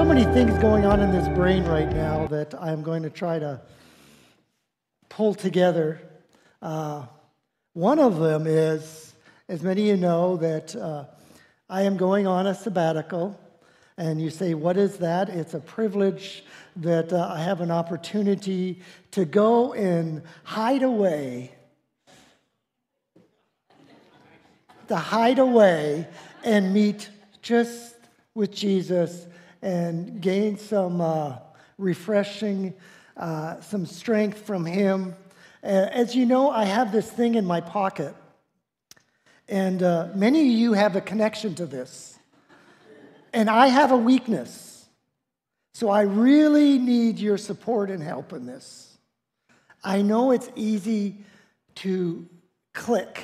so many things going on in this brain right now that I'm going to try to pull together. Uh, one of them is, as many of you know, that uh, I am going on a sabbatical. And you say, what is that? It's a privilege that uh, I have an opportunity to go and hide away, to hide away and meet just with Jesus and gain some uh, refreshing, uh, some strength from Him. As you know, I have this thing in my pocket, and uh, many of you have a connection to this. And I have a weakness. So I really need your support and help in this. I know it's easy to click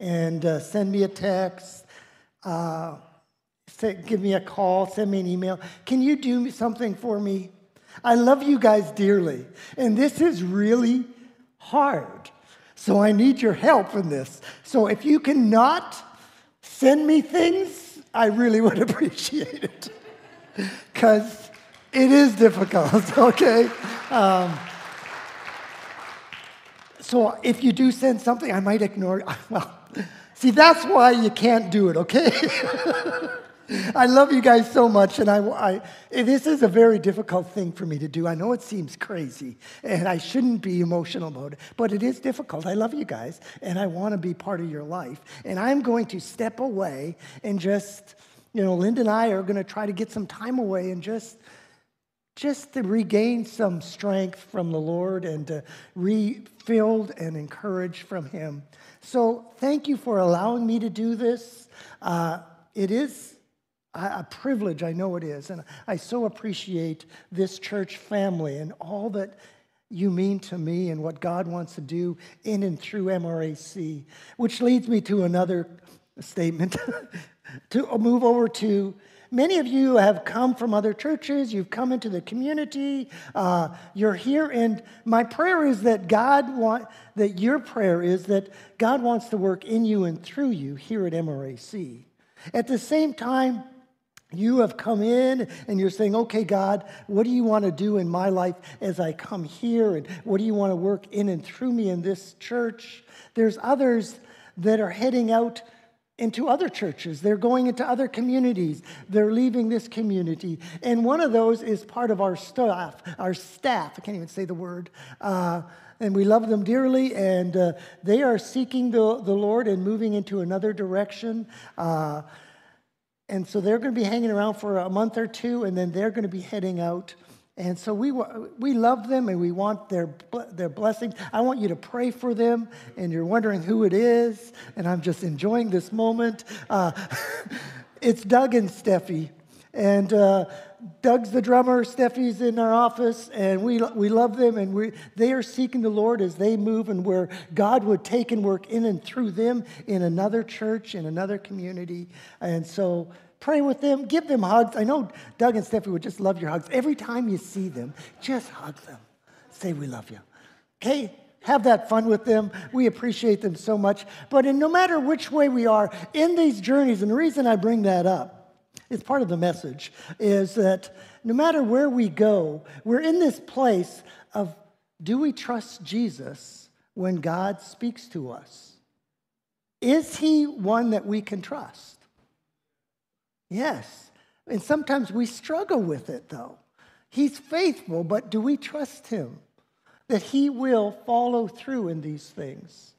and uh, send me a text, uh, say, give me a call, send me an email. Can you do something for me? I love you guys dearly, and this is really hard. So I need your help in this. So if you cannot send me things, I really would appreciate it because it is difficult, okay? Um, so if you do send something, I might ignore. Well, see, that's why you can't do it, okay? I love you guys so much, and I, I, this is a very difficult thing for me to do. I know it seems crazy, and I shouldn't be emotional about it, but it is difficult. I love you guys, and I want to be part of your life. And I'm going to step away and just, you know, Linda and I are going to try to get some time away and just just to regain some strength from the Lord and to refilled and encouraged from Him. So thank you for allowing me to do this. Uh, it is a privilege, I know it is. And I so appreciate this church family and all that you mean to me and what God wants to do in and through MRAC, which leads me to another statement to move over to. Many of you have come from other churches. You've come into the community. Uh, you're here, and my prayer is that God want that your prayer is that God wants to work in you and through you here at MRAC. At the same time, you have come in and you're saying, okay, God, what do you want to do in my life as I come here? And what do you want to work in and through me in this church? There's others that are heading out into other churches. They're going into other communities. They're leaving this community. And one of those is part of our staff, our staff. I can't even say the word. Uh, and we love them dearly, and uh, they are seeking the, the Lord and moving into another direction. Uh, and so they're going to be hanging around for a month or two, and then they're going to be heading out. And so we, we love them and we want their, their blessings. I want you to pray for them, and you're wondering who it is, and I'm just enjoying this moment. Uh, it's Doug and Steffi. And uh, Doug's the drummer, Steffi's in our office, and we, we love them, and we, they are seeking the Lord as they move and where God would take and work in and through them in another church, in another community. And so Pray with them, give them hugs. I know Doug and Steffi would just love your hugs. Every time you see them, just hug them. Say, We love you. Okay? Have that fun with them. We appreciate them so much. But in no matter which way we are in these journeys, and the reason I bring that up is part of the message, is that no matter where we go, we're in this place of do we trust Jesus when God speaks to us? Is he one that we can trust? Yes. And sometimes we struggle with it, though. He's faithful, but do we trust him that he will follow through in these things?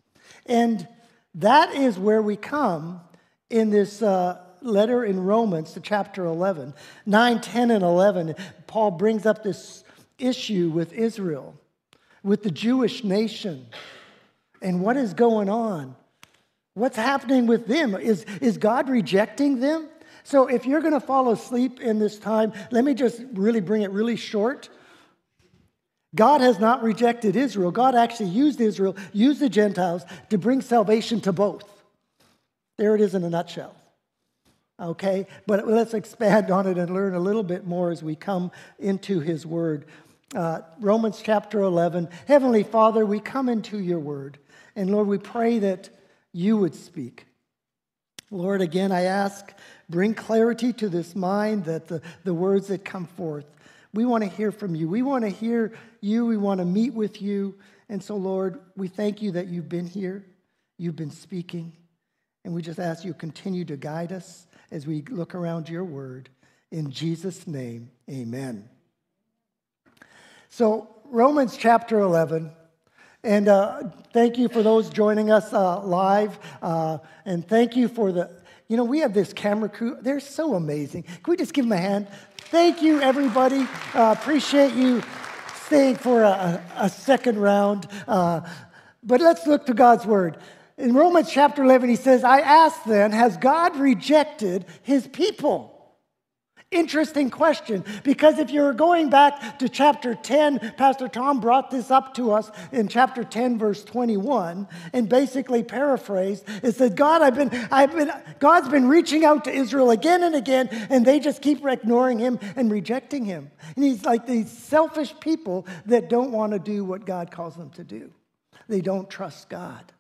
And that is where we come in this uh, letter in Romans to chapter 11. 9, 10, and 11, Paul brings up this issue with Israel, with the Jewish nation, and what is going on. What's happening with them? Is, is God rejecting them? So if you're going to fall asleep in this time, let me just really bring it really short. God has not rejected Israel. God actually used Israel, used the Gentiles to bring salvation to both. There it is in a nutshell. Okay? But let's expand on it and learn a little bit more as we come into his word. Uh, Romans chapter 11. Heavenly Father, we come into your word. And Lord, we pray that you would speak. Lord, again, I ask bring clarity to this mind that the, the words that come forth. We want to hear from you. We want to hear you. We want to meet with you. And so, Lord, we thank you that you've been here, you've been speaking, and we just ask you continue to guide us as we look around your word. In Jesus' name, amen. So, Romans chapter 11. And uh, thank you for those joining us uh, live. Uh, and thank you for the, you know, we have this camera crew. They're so amazing. Can we just give them a hand? Thank you, everybody. Uh, appreciate you staying for a, a second round. Uh, but let's look to God's word. In Romans chapter 11, he says, I ask then, has God rejected his people? Interesting question because if you're going back to chapter 10, Pastor Tom brought this up to us in chapter 10, verse 21, and basically paraphrased. It said, God, I've been, I've been, God's been reaching out to Israel again and again, and they just keep ignoring him and rejecting him. And he's like these selfish people that don't want to do what God calls them to do. They don't trust God.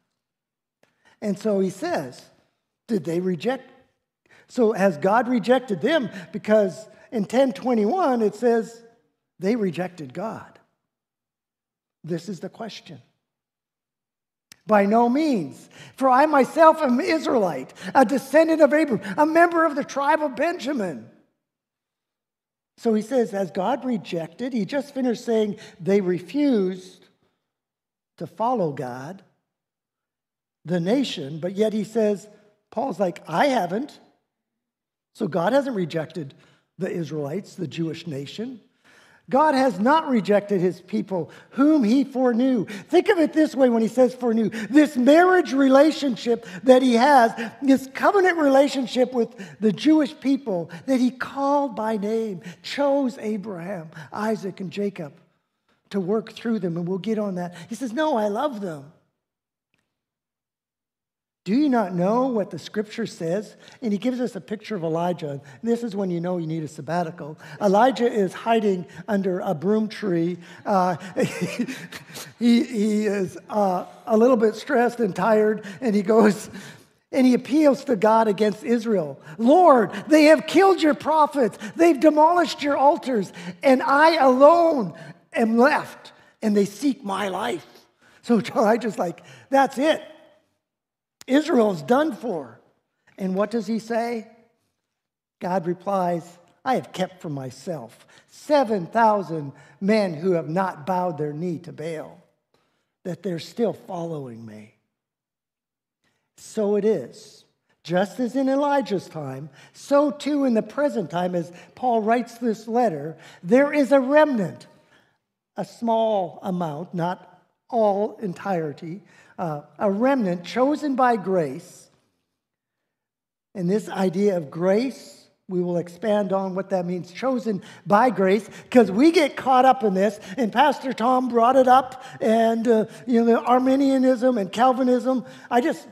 And so he says, Did they reject so has God rejected them? Because in 1021 it says they rejected God. This is the question. By no means. For I myself am Israelite, a descendant of Abraham, a member of the tribe of Benjamin. So he says, Has God rejected? He just finished saying they refused to follow God, the nation, but yet he says, Paul's like, I haven't. So God hasn't rejected the Israelites, the Jewish nation. God has not rejected his people whom he foreknew. Think of it this way when he says foreknew. This marriage relationship that he has, this covenant relationship with the Jewish people that he called by name, chose Abraham, Isaac, and Jacob to work through them. And we'll get on that. He says, No, I love them. Do you not know what the scripture says? And he gives us a picture of Elijah. And this is when you know you need a sabbatical. Elijah is hiding under a broom tree. Uh, he, he is uh, a little bit stressed and tired, and he goes, and he appeals to God against Israel. Lord, they have killed your prophets, they've demolished your altars, and I alone am left, and they seek my life. So Elijah's like, that's it. Israel's done for. And what does he say? God replies, I have kept for myself 7,000 men who have not bowed their knee to Baal, that they're still following me. So it is. Just as in Elijah's time, so too in the present time, as Paul writes this letter, there is a remnant, a small amount, not all entirety, uh, a remnant chosen by grace. And this idea of grace, we will expand on what that means chosen by grace, because we get caught up in this. And Pastor Tom brought it up, and uh, you know, Arminianism and Calvinism. I just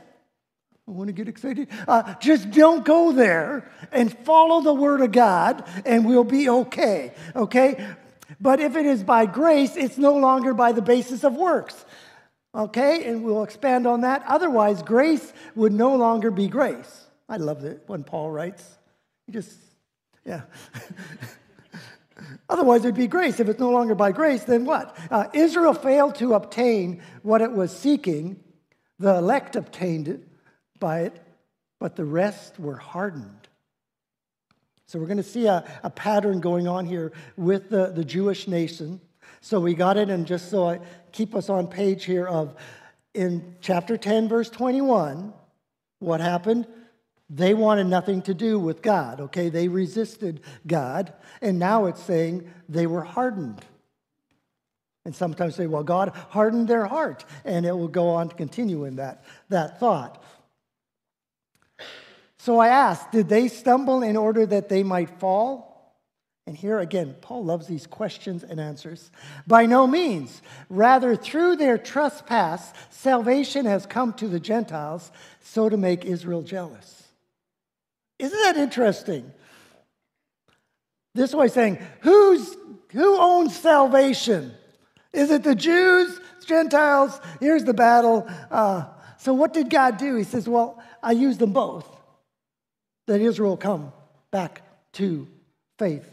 I want to get excited. Uh, just don't go there and follow the Word of God, and we'll be okay. Okay? But if it is by grace, it's no longer by the basis of works. Okay, and we'll expand on that. Otherwise, grace would no longer be grace. I love it when Paul writes. He just, yeah. Otherwise, it'd be grace. If it's no longer by grace, then what? Uh, Israel failed to obtain what it was seeking. The elect obtained it by it, but the rest were hardened. So we're going to see a, a pattern going on here with the, the Jewish nation. So we got it, and just so I keep us on page here of in chapter 10, verse 21, what happened? They wanted nothing to do with God, okay? They resisted God, and now it's saying they were hardened. And sometimes say, well, God hardened their heart, and it will go on to continue in that, that thought. So I asked, did they stumble in order that they might fall? And here again, Paul loves these questions and answers. By no means. Rather, through their trespass, salvation has come to the Gentiles, so to make Israel jealous. Isn't that interesting? This way saying, who's, who owns salvation? Is it the Jews, Gentiles? Here's the battle. Uh, so, what did God do? He says, Well, I used them both. that Israel come back to faith.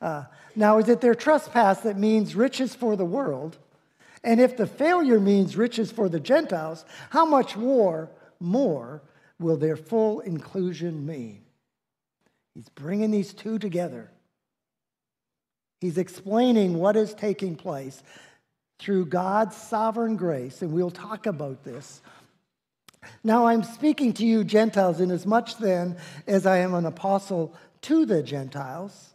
Uh, now, is it their trespass that means riches for the world? And if the failure means riches for the Gentiles, how much more, more will their full inclusion mean? He's bringing these two together. He's explaining what is taking place through God's sovereign grace, and we'll talk about this. Now I'm speaking to you, Gentiles, inasmuch then as I am an apostle to the Gentiles.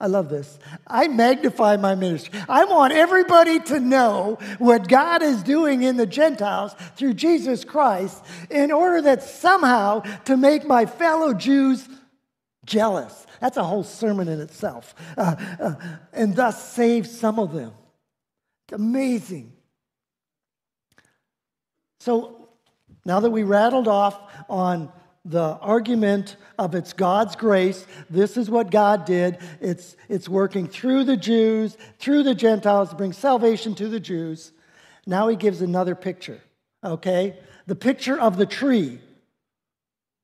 I love this. I magnify my ministry. I want everybody to know what God is doing in the Gentiles through Jesus Christ in order that somehow to make my fellow Jews jealous. That's a whole sermon in itself. Uh, uh, and thus save some of them. It's amazing. So now that we rattled off on the argument of it's God's grace. This is what God did. It's, it's working through the Jews, through the Gentiles to bring salvation to the Jews. Now he gives another picture, okay? The picture of the tree.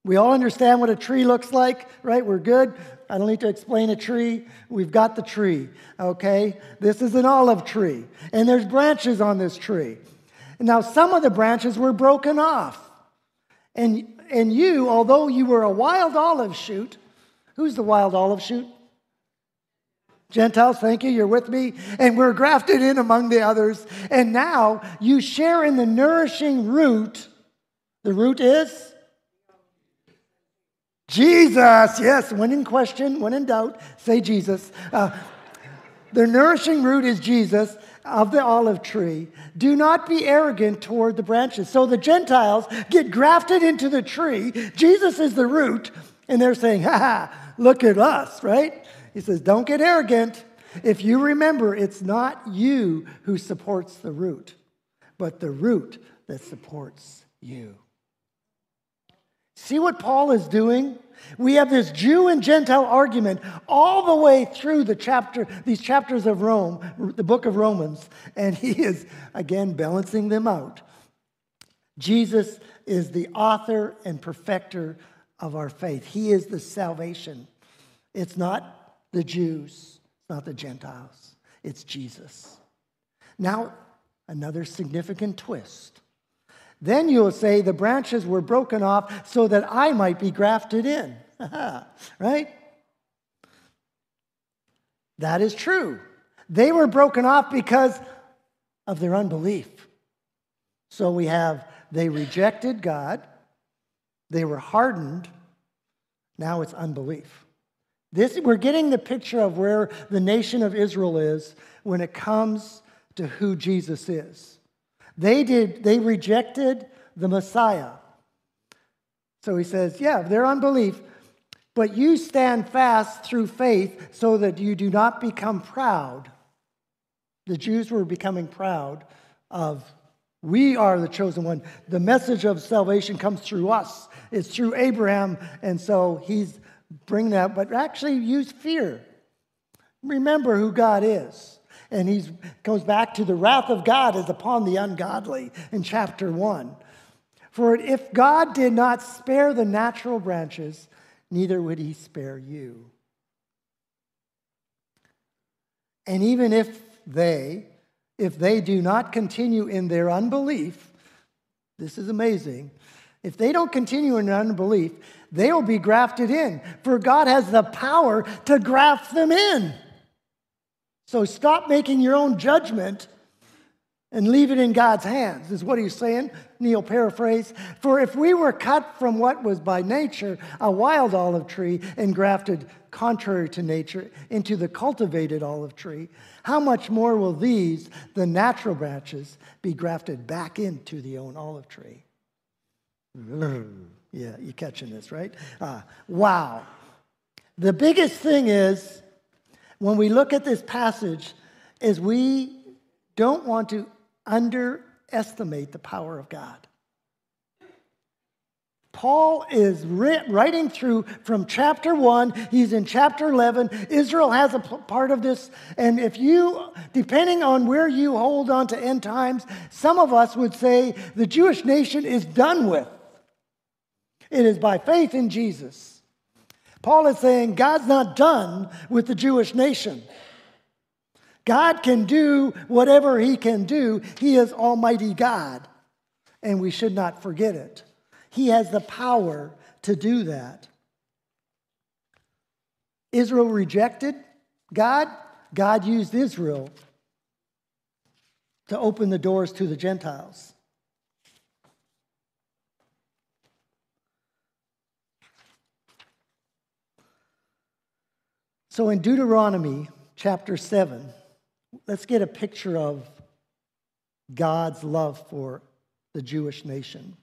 We all understand what a tree looks like, right? We're good. I don't need to explain a tree. We've got the tree, okay? This is an olive tree, and there's branches on this tree. Now, some of the branches were broken off. And and you, although you were a wild olive shoot, who's the wild olive shoot? Gentiles, thank you, you're with me. And we're grafted in among the others. And now you share in the nourishing root. The root is? Jesus. Yes, when in question, when in doubt, say Jesus. Uh, the nourishing root is Jesus of the olive tree. Do not be arrogant toward the branches. So the Gentiles get grafted into the tree. Jesus is the root, and they're saying, ha ha, look at us, right? He says, don't get arrogant. If you remember, it's not you who supports the root, but the root that supports you. See what Paul is doing? We have this Jew and Gentile argument all the way through the chapter, these chapters of Rome, the book of Romans, and he is again balancing them out. Jesus is the author and perfecter of our faith. He is the salvation. It's not the Jews, it's not the Gentiles, it's Jesus. Now, another significant twist. Then you'll say, The branches were broken off so that I might be grafted in. right? That is true. They were broken off because of their unbelief. So we have they rejected God, they were hardened, now it's unbelief. This, we're getting the picture of where the nation of Israel is when it comes to who Jesus is. They did, they rejected the Messiah. So he says, yeah, their unbelief, but you stand fast through faith so that you do not become proud. The Jews were becoming proud of we are the chosen one. The message of salvation comes through us. It's through Abraham, and so he's bringing that, but actually use fear. Remember who God is. And he goes back to the wrath of God is upon the ungodly in chapter 1. For if God did not spare the natural branches, neither would he spare you. And even if they, if they do not continue in their unbelief, this is amazing. If they don't continue in unbelief, they will be grafted in, for God has the power to graft them in. So stop making your own judgment and leave it in God's hands, is what he's saying. Neil paraphrase. For if we were cut from what was by nature a wild olive tree and grafted contrary to nature into the cultivated olive tree, how much more will these, the natural branches, be grafted back into the own olive tree? Yeah, you're catching this, right? Uh, wow. The biggest thing is when we look at this passage is we don't want to underestimate the power of God. Paul is writing through from chapter 1. He's in chapter 11. Israel has a part of this. And if you, depending on where you hold on to end times, some of us would say the Jewish nation is done with. It is by faith in Jesus. Paul is saying God's not done with the Jewish nation. God can do whatever he can do. He is Almighty God, and we should not forget it. He has the power to do that. Israel rejected God. God used Israel to open the doors to the Gentiles. So in Deuteronomy chapter 7, let's get a picture of God's love for the Jewish nation.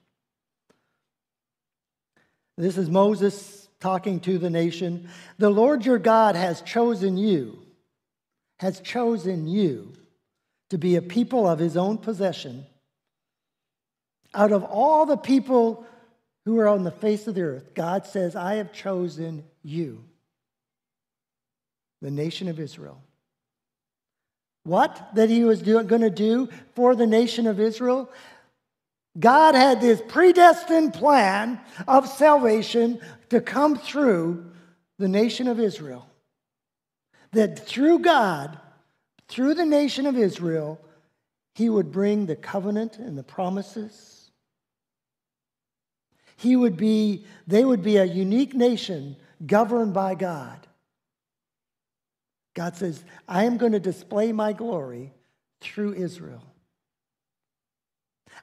This is Moses talking to the nation. The Lord your God has chosen you, has chosen you to be a people of his own possession. Out of all the people who are on the face of the earth, God says, I have chosen you the nation of Israel. What that he was going to do for the nation of Israel? God had this predestined plan of salvation to come through the nation of Israel. That through God, through the nation of Israel, he would bring the covenant and the promises. He would be, they would be a unique nation governed by God. God says, I am going to display my glory through Israel.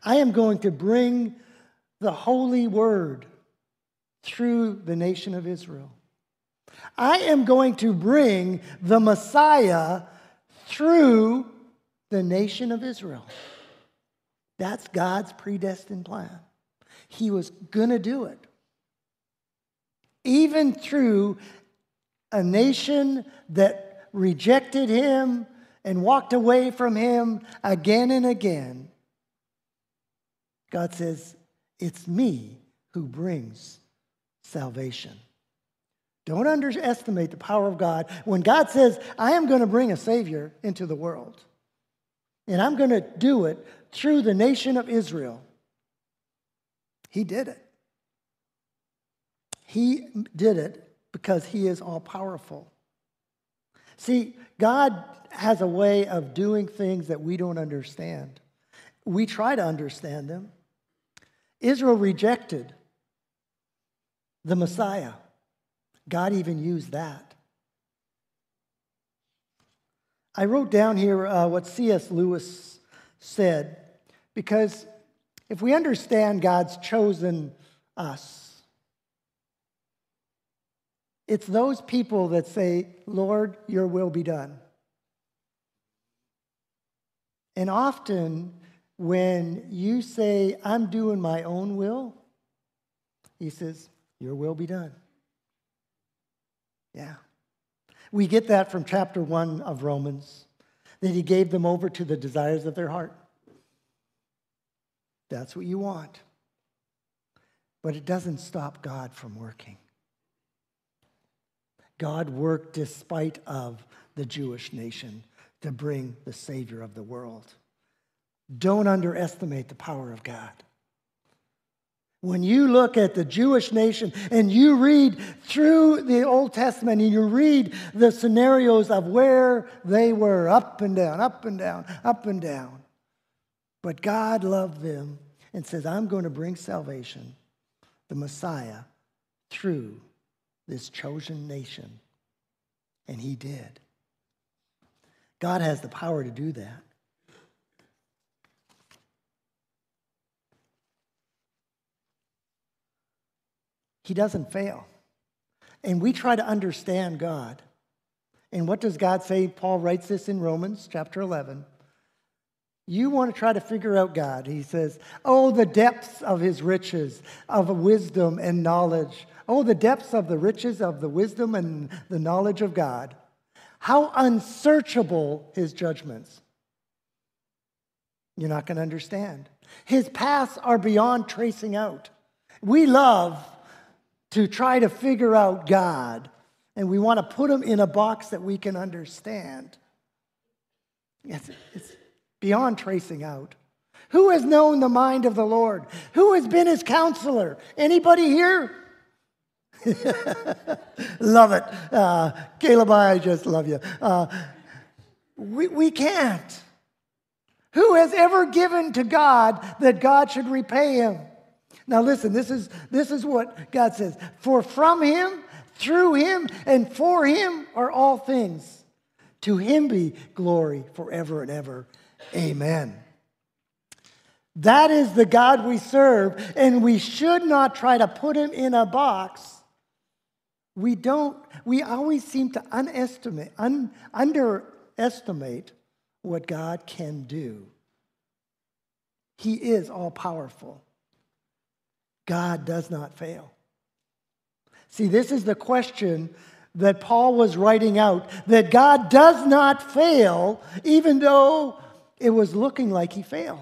I am going to bring the holy word through the nation of Israel. I am going to bring the Messiah through the nation of Israel. That's God's predestined plan. He was going to do it. Even through a nation that rejected him and walked away from him again and again, God says, It's me who brings salvation. Don't underestimate the power of God. When God says, I am going to bring a Savior into the world, and I'm going to do it through the nation of Israel, He did it. He did it because He is all powerful. See, God has a way of doing things that we don't understand. We try to understand them. Israel rejected the Messiah. God even used that. I wrote down here uh, what C.S. Lewis said because if we understand God's chosen us, it's those people that say, Lord, your will be done. And often, when you say, I'm doing my own will, he says, Your will be done. Yeah. We get that from chapter one of Romans, that he gave them over to the desires of their heart. That's what you want. But it doesn't stop God from working. God worked despite of the Jewish nation to bring the Savior of the world. Don't underestimate the power of God. When you look at the Jewish nation and you read through the Old Testament and you read the scenarios of where they were up and down, up and down, up and down. But God loved them and says, I'm going to bring salvation, the Messiah, through this chosen nation. And he did. God has the power to do that. He doesn't fail. And we try to understand God. And what does God say? Paul writes this in Romans chapter 11. You want to try to figure out God. He says, Oh, the depths of his riches, of wisdom and knowledge. Oh, the depths of the riches of the wisdom and the knowledge of God. How unsearchable his judgments. You're not going to understand. His paths are beyond tracing out. We love to try to figure out God, and we want to put him in a box that we can understand. It's, it's beyond tracing out. Who has known the mind of the Lord? Who has been his counselor? Anybody here? love it. Uh, Caleb, I just love you. Uh, we, we can't. Who has ever given to God that God should repay him? Now, listen, this is, this is what God says For from him, through him, and for him are all things. To him be glory forever and ever. Amen. That is the God we serve, and we should not try to put him in a box. We don't, we always seem to underestimate, un, underestimate what God can do. He is all powerful. God does not fail. See, this is the question that Paul was writing out that God does not fail, even though it was looking like he failed.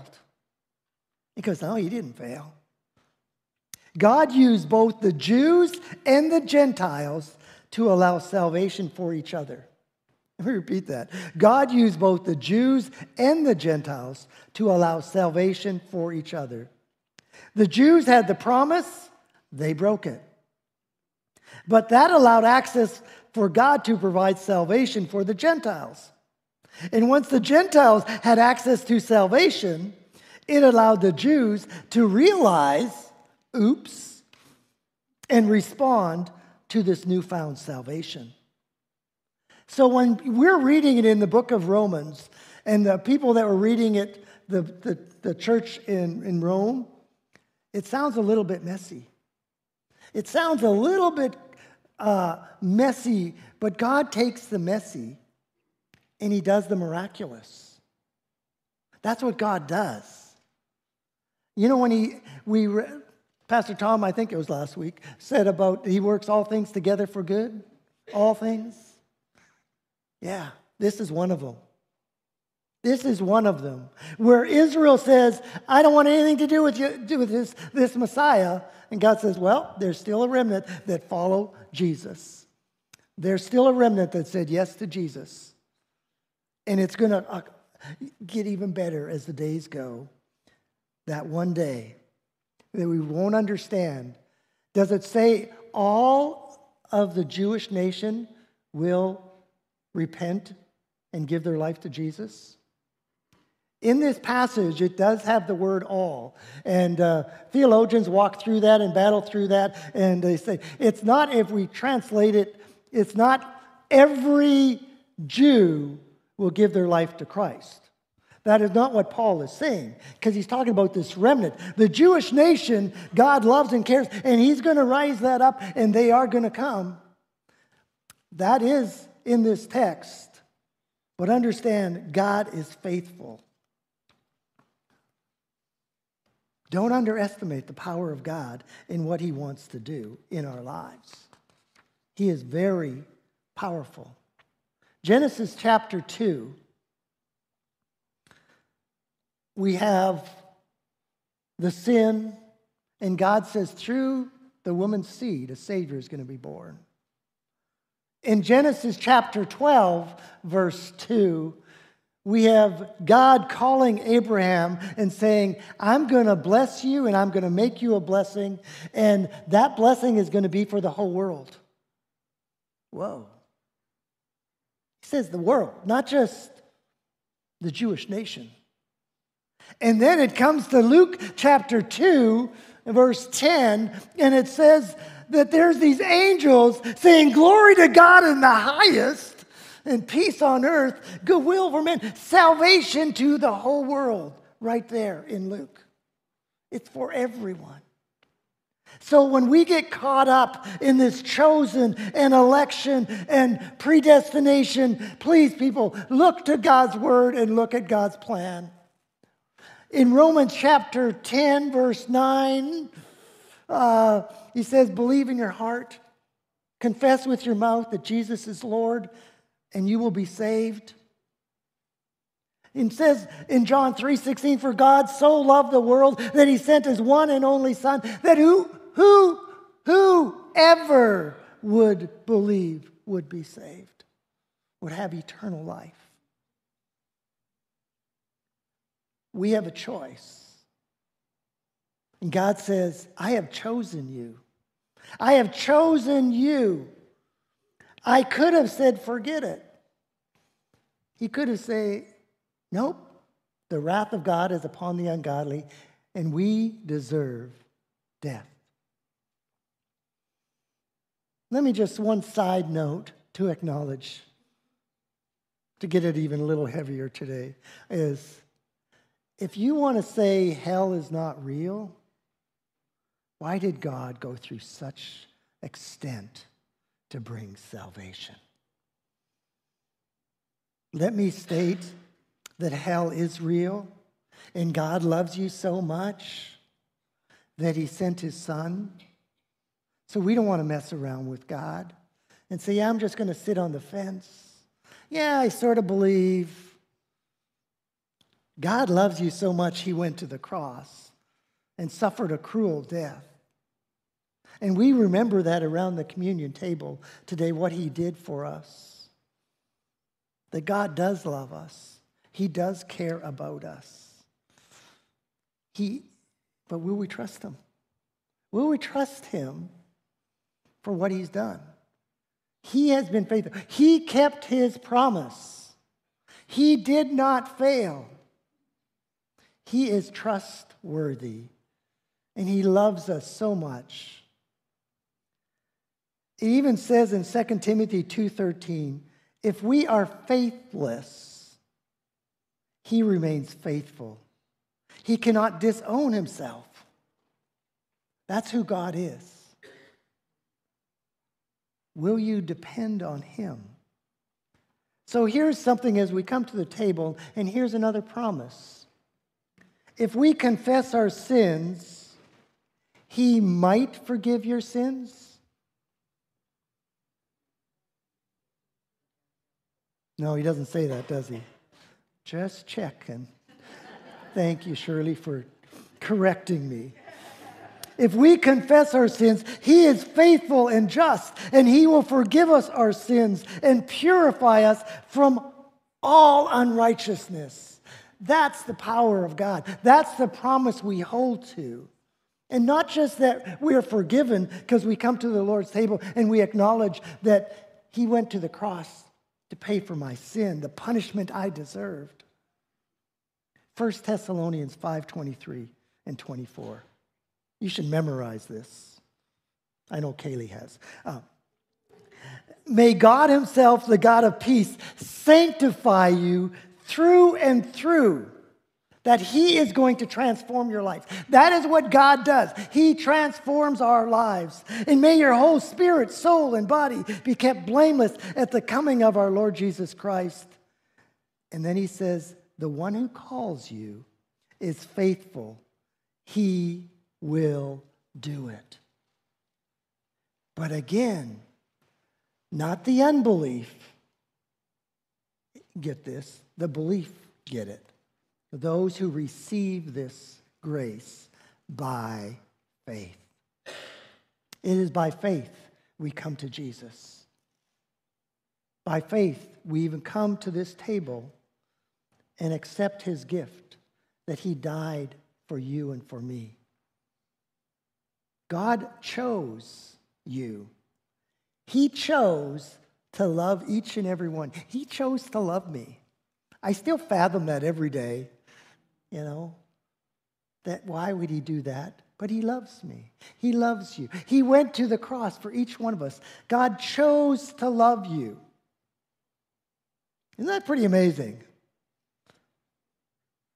Goes, No, he didn't fail. God used both the Jews and the Gentiles to allow salvation for each other. Let me repeat that. God used both the Jews and the Gentiles to allow salvation for each other. The Jews had the promise, they broke it. But that allowed access for God to provide salvation for the Gentiles. And once the Gentiles had access to salvation, it allowed the Jews to realize, oops, and respond to this newfound salvation. So when we're reading it in the book of Romans, and the people that were reading it, the, the, the church in, in Rome, it sounds a little bit messy. It sounds a little bit uh, messy, but God takes the messy and He does the miraculous. That's what God does. You know, when he, we, Pastor Tom, I think it was last week, said about he works all things together for good, all things. Yeah, this is one of them. This is one of them. Where Israel says, I don't want anything to do with you, do with this, this Messiah. And God says, Well, there's still a remnant that follow Jesus. There's still a remnant that said yes to Jesus. And it's going to uh, get even better as the days go that one day that we won't understand. Does it say all of the Jewish nation will repent and give their life to Jesus? In this passage, it does have the word all. And uh, theologians walk through that and battle through that. And they say it's not, if we translate it, it's not every Jew will give their life to Christ. That is not what Paul is saying, because he's talking about this remnant. The Jewish nation, God loves and cares, and he's going to rise that up, and they are going to come. That is in this text. But understand, God is faithful. Don't underestimate the power of God in what he wants to do in our lives. He is very powerful. Genesis chapter 2 we have the sin, and God says, through the woman's seed, a Savior is going to be born. In Genesis chapter 12, verse 2, we have God calling Abraham and saying, I'm going to bless you and I'm going to make you a blessing, and that blessing is going to be for the whole world. Whoa. He says the world, not just the Jewish nation. And then it comes to Luke chapter 2, verse 10, and it says that there's these angels saying, Glory to God in the highest, and peace on earth, goodwill for men, salvation to the whole world, right there in Luke. It's for everyone. So when we get caught up in this chosen and election and predestination, please, people, look to God's word and look at God's plan. In Romans chapter 10, verse 9, uh, he says, Believe in your heart, confess with your mouth that Jesus is Lord, and you will be saved. It says in John 3:16, For God so loved the world that he sent his one and only Son, that who, who, whoever would believe would be saved, would have eternal life. we have a choice. And God says, I have chosen you. I have chosen you. I could have said, forget it. He could have said, nope, the wrath of God is upon the ungodly, and we deserve death. Let me just one side note to acknowledge, to get it even a little heavier today, is if you want to say hell is not real, why did God go through such extent to bring salvation? Let me state that hell is real and God loves you so much that he sent his son. So we don't want to mess around with God and say, yeah, I'm just going to sit on the fence. Yeah, I sort of believe. God loves you so much, he went to the cross and suffered a cruel death. And we remember that around the communion table today, what he did for us. That God does love us, he does care about us. He, but will we trust him? Will we trust him for what he's done? He has been faithful. He kept his promise. He did not fail. He is trustworthy and he loves us so much. It even says in 2 Timothy 2:13, if we are faithless, he remains faithful. He cannot disown himself. That's who God is. Will you depend on him? So here's something as we come to the table, and here's another promise if we confess our sins, he might forgive your sins? No, he doesn't say that, does he? Just checking. Thank you, Shirley, for correcting me. If we confess our sins, He is faithful and just, and He will forgive us our sins and purify us from all unrighteousness. That's the power of God. That's the promise we hold to. And not just that we are forgiven because we come to the Lord's table and we acknowledge that He went to the cross to pay for my sin, the punishment I deserved. 1 Thessalonians 5:23 and 24. You should memorize this. I know Kaylee has. Uh, May God Himself, the God of peace, sanctify you through and through that He is going to transform your life. That is what God does. He transforms our lives. And may your whole spirit, soul, and body be kept blameless at the coming of our Lord Jesus Christ. And then He says, The one who calls you is faithful, He will do it. But again, not the unbelief. Get this the belief get it. Those who receive this grace by faith. It is by faith we come to Jesus. By faith, we even come to this table and accept his gift that he died for you and for me. God chose you. He chose to love each and every one. He chose to love me. I still fathom that every day, you know, that why would he do that? But he loves me. He loves you. He went to the cross for each one of us. God chose to love you. Isn't that pretty amazing?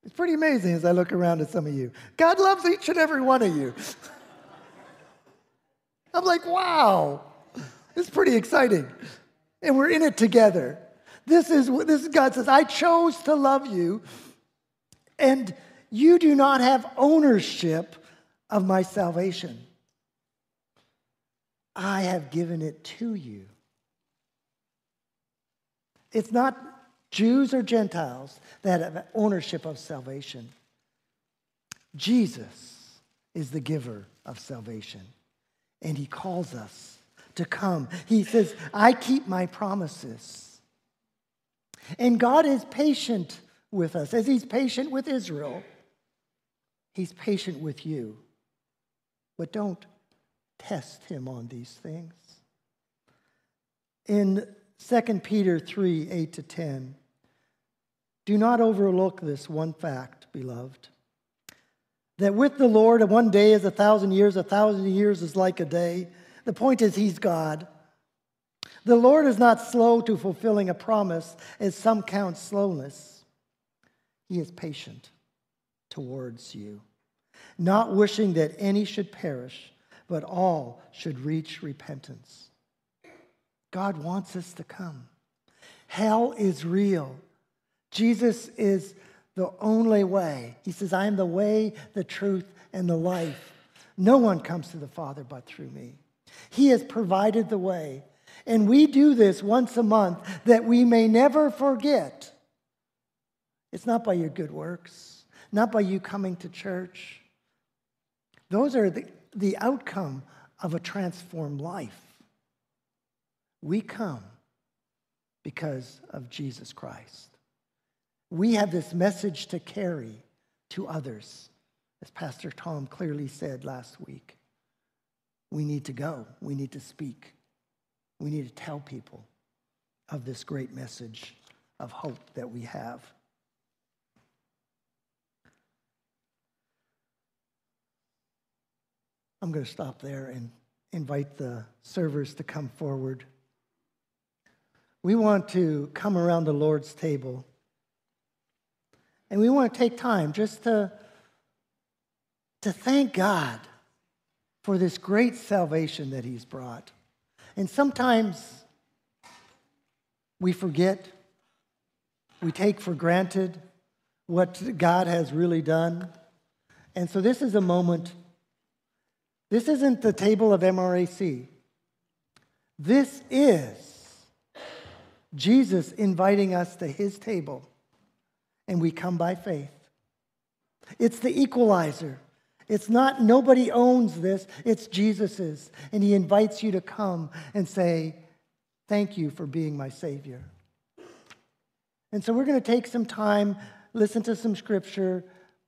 It's pretty amazing as I look around at some of you. God loves each and every one of you. I'm like, wow, it's pretty exciting. And we're in it together. This is what this is God says, I chose to love you, and you do not have ownership of my salvation. I have given it to you. It's not Jews or Gentiles that have ownership of salvation. Jesus is the giver of salvation, and he calls us to come. He says, I keep my promises. And God is patient with us. As He's patient with Israel, He's patient with you. But don't test him on these things. In 2 Peter 3 8 to 10, do not overlook this one fact, beloved. That with the Lord, one day is a thousand years, a thousand years is like a day. The point is, He's God. The Lord is not slow to fulfilling a promise, as some count slowness. He is patient towards you, not wishing that any should perish, but all should reach repentance. God wants us to come. Hell is real. Jesus is the only way. He says, I am the way, the truth, and the life. No one comes to the Father but through me. He has provided the way. And we do this once a month that we may never forget. It's not by your good works, not by you coming to church. Those are the, the outcome of a transformed life. We come because of Jesus Christ. We have this message to carry to others, as Pastor Tom clearly said last week. We need to go, we need to speak, we need to tell people of this great message of hope that we have. I'm going to stop there and invite the servers to come forward. We want to come around the Lord's table and we want to take time just to, to thank God for this great salvation that He's brought. And sometimes we forget, we take for granted what God has really done. And so this is a moment. This isn't the table of MRAC. This is Jesus inviting us to his table and we come by faith. It's the equalizer. It's not nobody owns this, it's Jesus's. And he invites you to come and say, Thank you for being my Savior. And so we're going to take some time, listen to some scripture,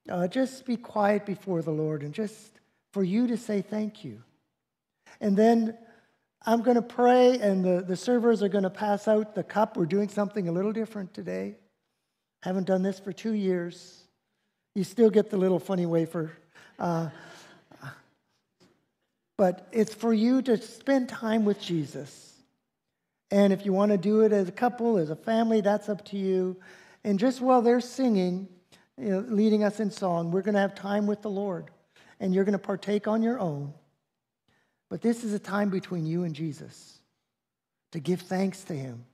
uh, just be quiet before the Lord, and just for you to say thank you. And then I'm going to pray, and the, the servers are going to pass out the cup. We're doing something a little different today. Haven't done this for two years. You still get the little funny wafer. Uh, but it's for you to spend time with Jesus. And if you want to do it as a couple, as a family, that's up to you. And just while they're singing, you know, leading us in song, we're going to have time with the Lord. And you're going to partake on your own. But this is a time between you and Jesus to give thanks to Him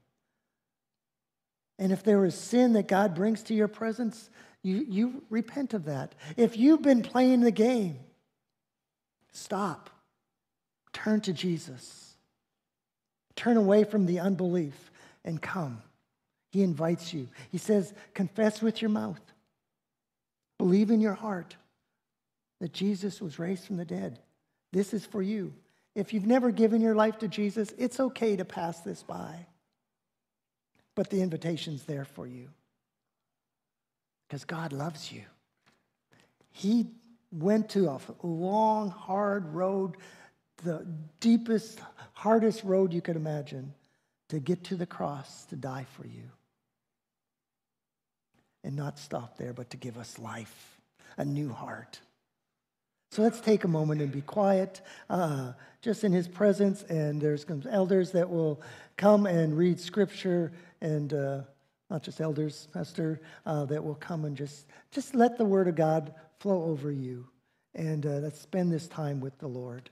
and if there is sin that God brings to your presence, you, you repent of that. If you've been playing the game, stop. Turn to Jesus. Turn away from the unbelief and come. He invites you. He says, confess with your mouth, believe in your heart that Jesus was raised from the dead. This is for you. If you've never given your life to Jesus, it's okay to pass this by but the invitation's there for you. Because God loves you. He went to a long, hard road, the deepest, hardest road you could imagine, to get to the cross to die for you. And not stop there, but to give us life, a new heart. So let's take a moment and be quiet, uh, just in his presence. And there's some elders that will come and read scripture and uh, not just elders, pastor, uh, that will come and just, just let the word of God flow over you. And uh, let's spend this time with the Lord.